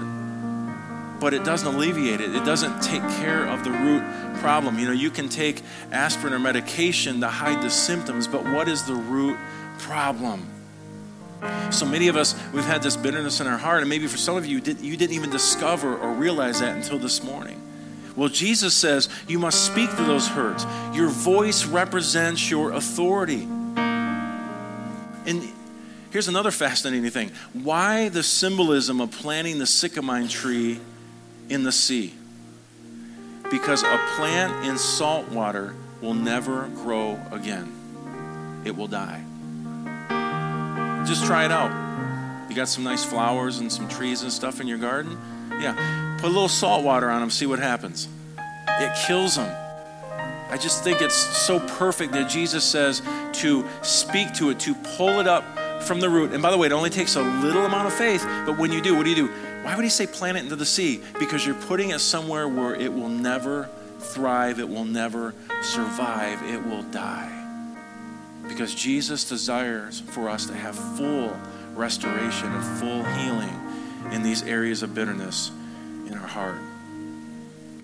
[SPEAKER 2] But it doesn't alleviate it, it doesn't take care of the root problem. You know, you can take aspirin or medication to hide the symptoms, but what is the root problem. So many of us, we've had this bitterness in our heart, and maybe for some of you, you didn't even discover or realize that until this morning. Well, Jesus says you must speak to those hurts. Your voice represents your authority. And here's another fascinating thing why the symbolism of planting the sycamore tree in the sea? Because a plant in salt water will never grow again, it will die. Just try it out. You got some nice flowers and some trees and stuff in your garden? Yeah. Put a little salt water on them, see what happens. It kills them. I just think it's so perfect that Jesus says to speak to it, to pull it up from the root. And by the way, it only takes a little amount of faith, but when you do, what do you do? Why would he say plant it into the sea? Because you're putting it somewhere where it will never thrive, it will never survive, it will die. Because Jesus desires for us to have full restoration and full healing in these areas of bitterness in our heart.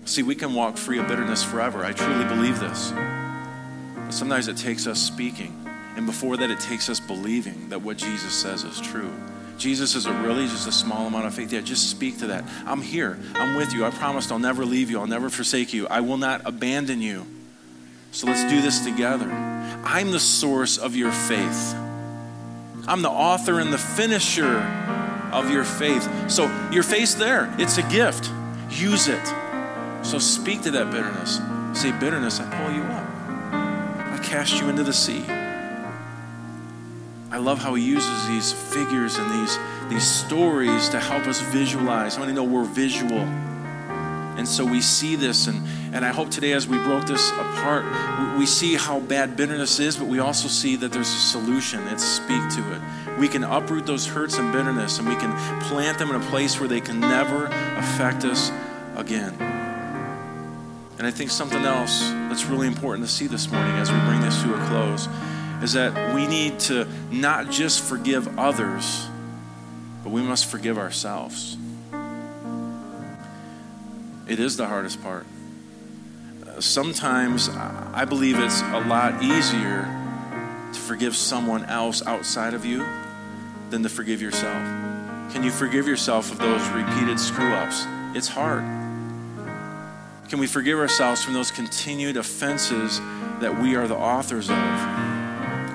[SPEAKER 2] See, we can walk free of bitterness forever. I truly believe this. But sometimes it takes us speaking. And before that, it takes us believing that what Jesus says is true. Jesus is a really just a small amount of faith. Yeah, just speak to that. I'm here. I'm with you. I promised I'll never leave you. I'll never forsake you. I will not abandon you. So let's do this together. I'm the source of your faith. I'm the author and the finisher of your faith. So your faith's there. It's a gift. Use it. So speak to that bitterness. Say, bitterness, I pull you up. I cast you into the sea. I love how he uses these figures and these, these stories to help us visualize. How many know we're visual? And so we see this, and, and I hope today, as we broke this apart, we, see how bad bitterness is, but we also see that there's a solution. It's speak to it. We can uproot those hurts and bitterness, and we can plant them in a place where they can never affect us again. And I think something else that's really important to see this morning as we bring this to a close is that we need to not just forgive others, but we must forgive ourselves. It is the hardest part. Sometimes uh, I believe it's a lot easier to forgive someone else outside of you than to forgive yourself. Can you forgive yourself of those repeated screw ups? It's hard. Can we forgive ourselves from those continued offenses that we are the authors of?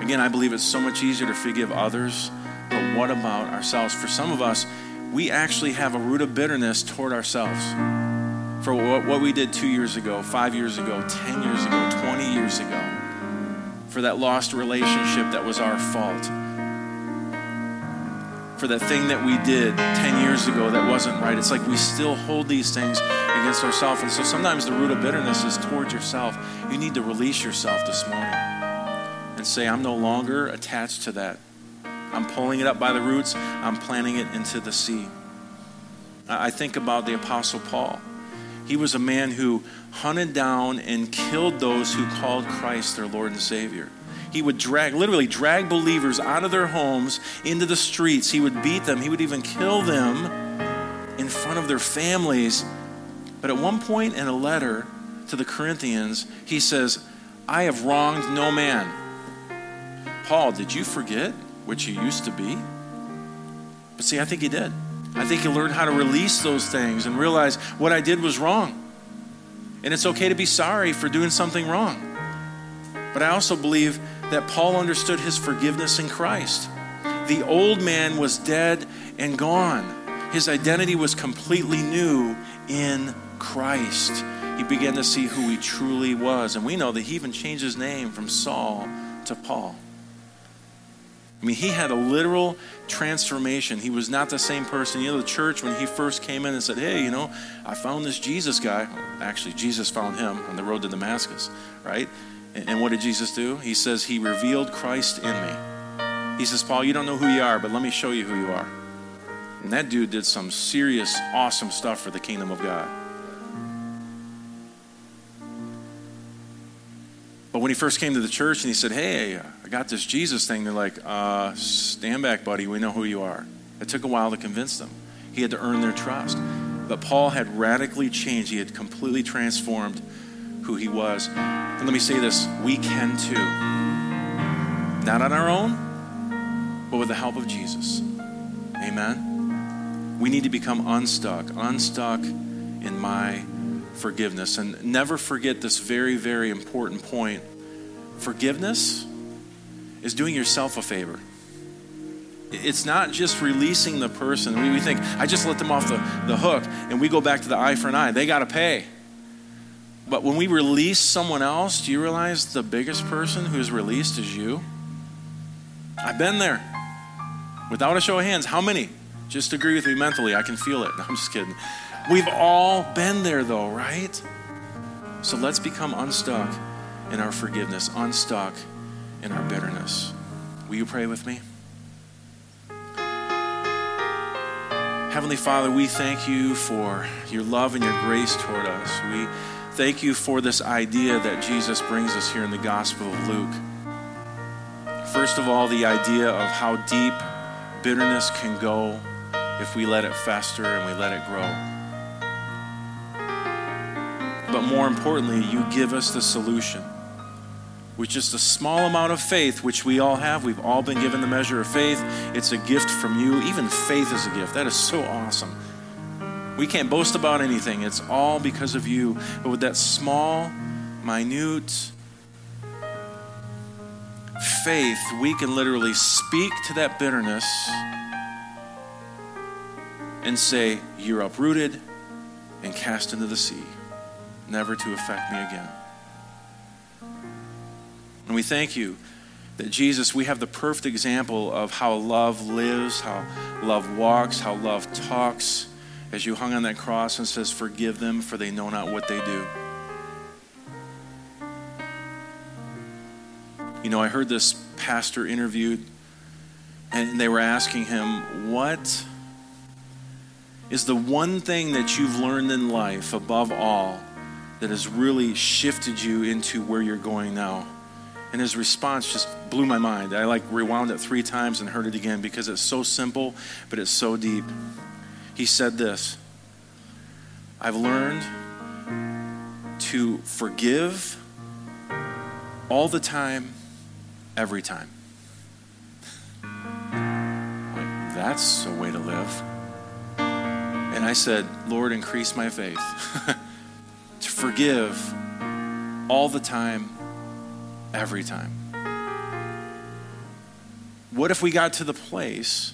[SPEAKER 2] Again, I believe it's so much easier to forgive others, but what about ourselves? For some of us, we actually have a root of bitterness toward ourselves for what we did two years ago, five years ago, 10 years ago, 20 years ago, for that lost relationship that was our fault, for that thing that we did 10 years ago that wasn't right. It's like we still hold these things against ourselves. And so sometimes the root of bitterness is towards yourself. You need to release yourself this morning and say, I'm no longer attached to that. I'm pulling it up by the roots, I'm planting it into the sea. I think about the Apostle Paul. He was a man who hunted down and killed those who called Christ their Lord and Savior. He would drag, literally drag believers out of their homes into the streets. He would beat them. He would even kill them in front of their families. But at one point in a letter to the Corinthians, he says, I have wronged no man. Paul, did you forget what you used to be? But see, I think he did. I think he learned how to release those things and realize what I did was wrong. And it's okay to be sorry for doing something wrong. But I also believe that Paul understood his forgiveness in Christ. The old man was dead and gone. His identity was completely new in Christ. He began to see who he truly was. And we know that he even changed his name from Saul to Paul. I mean, he had a literal transformation. He was not the same person. You know, the church, when he first came in and said, Hey, you know, I found this Jesus guy. Actually, Jesus found him on the road to Damascus, right? And what did Jesus do? He says, He revealed Christ in me. He says, Paul, you don't know who you are, but let me show you who you are. And that dude did some serious, awesome stuff for the kingdom of God. But when he first came to the church and he said, Hey, I got this Jesus thing, they're like, uh, Stand back, buddy. We know who you are. It took a while to convince them. He had to earn their trust. But Paul had radically changed, he had completely transformed who he was. And let me say this we can too. Not on our own, but with the help of Jesus. Amen. We need to become unstuck, unstuck in my forgiveness. And never forget this very, very important point. Forgiveness is doing yourself a favor. It's not just releasing the person. We, we think, I just let them off the, the hook, and we go back to the eye for an eye. They got to pay. But when we release someone else, do you realize the biggest person who's released is you? I've been there. Without a show of hands, how many? Just agree with me mentally. I can feel it. <laughs> No, I'm just kidding. We've all been there, though, right? So let's become unstuck in our forgiveness, unstuck in our bitterness. Will you pray with me? Heavenly Father, we thank you for your love and your grace toward us. We thank you for this idea that Jesus brings us here in the Gospel of Luke. First of all, the idea of how deep bitterness can go if we let it fester and we let it grow. But more importantly, you give us the solution with just a small amount of faith, which we all have. We've all been given the measure of faith. It's a gift from you. Even faith is a gift. That is so awesome. We can't boast about anything, it's all because of you. But with that small, minute faith, we can literally speak to that bitterness and say, You're uprooted and cast into the sea, never to affect me again. And we thank you that Jesus, we have the perfect example of how love lives, how love walks, how love talks, as you hung on that cross and says, Forgive them, for they know not what they do. You know, I heard this pastor interviewed, and they were asking him, What is the one thing that you've learned in life above all that has really shifted you into where you're going now? And his response just blew my mind. I like rewound it three times and heard it again because it's so simple, but it's so deep. He said this I've learned to forgive all the time, every time. Like, that's a way to live. And I said, Lord, increase my faith <laughs> to forgive all the time, every time. What if we got to the place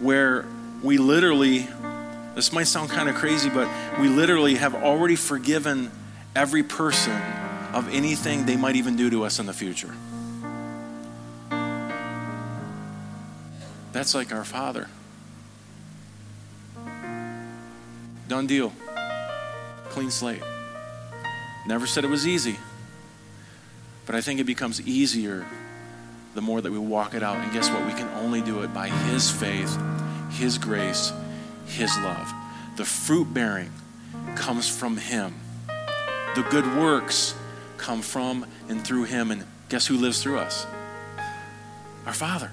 [SPEAKER 2] where we literally, this might sound kind of crazy, but we literally have already forgiven every person of anything they might even do to us in the future? That's like our Father. Done deal. Clean slate. Never said it was easy. But I think it becomes easier the more that we walk it out. And guess what? We can only do it by His faith, His grace, His love. The fruit bearing comes from Him. The good works come from and through Him. And guess who lives through us? Our Father.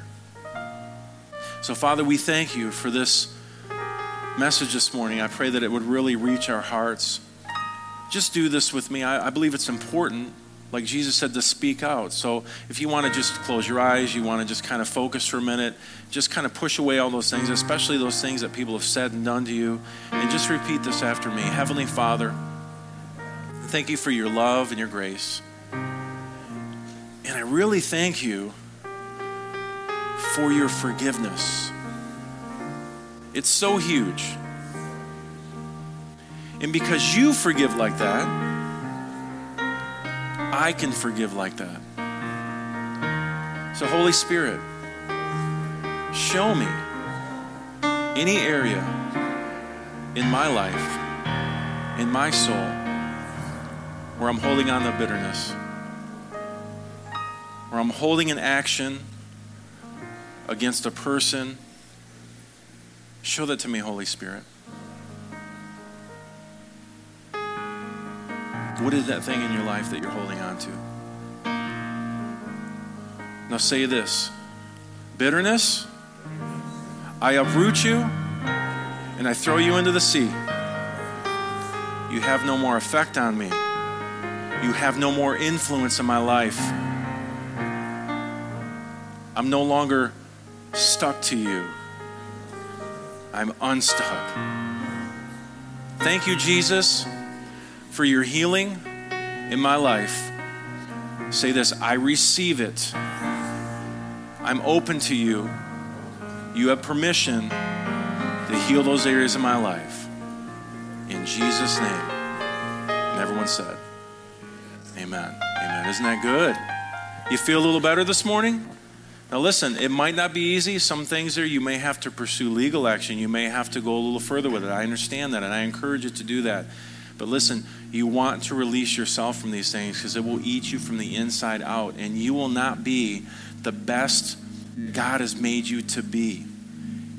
[SPEAKER 2] So, Father, we thank you for this message this morning. I pray that it would really reach our hearts. Just do this with me. I, I believe it's important, like Jesus said, to speak out. So if you want to just close your eyes, you want to just kind of focus for a minute, just kind of push away all those things, especially those things that people have said and done to you, and just repeat this after me Heavenly Father, thank you for your love and your grace. And I really thank you for your forgiveness. It's so huge. And because you forgive like that, I can forgive like that. So, Holy Spirit, show me any area in my life, in my soul, where I'm holding on to bitterness, where I'm holding an action against a person. Show that to me, Holy Spirit. What is that thing in your life that you're holding on to? Now say this bitterness, I uproot you and I throw you into the sea. You have no more effect on me. You have no more influence in my life. I'm no longer stuck to you. I'm unstuck. Thank you, Jesus, for your healing in my life. Say this I receive it. I'm open to you. You have permission to heal those areas of my life. In Jesus' name. And everyone said, Amen. Amen. Isn't that good? You feel a little better this morning? Now, listen, it might not be easy. Some things there you may have to pursue legal action. You may have to go a little further with it. I understand that, and I encourage you to do that. But listen, you want to release yourself from these things because it will eat you from the inside out, and you will not be the best God has made you to be.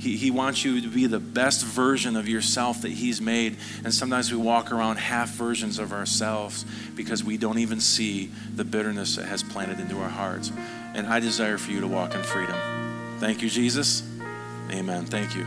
[SPEAKER 2] He, he wants you to be the best version of yourself that He's made. And sometimes we walk around half versions of ourselves because we don't even see the bitterness that has planted into our hearts. And I desire for you to walk in freedom. Thank you, Jesus. Amen. Thank you.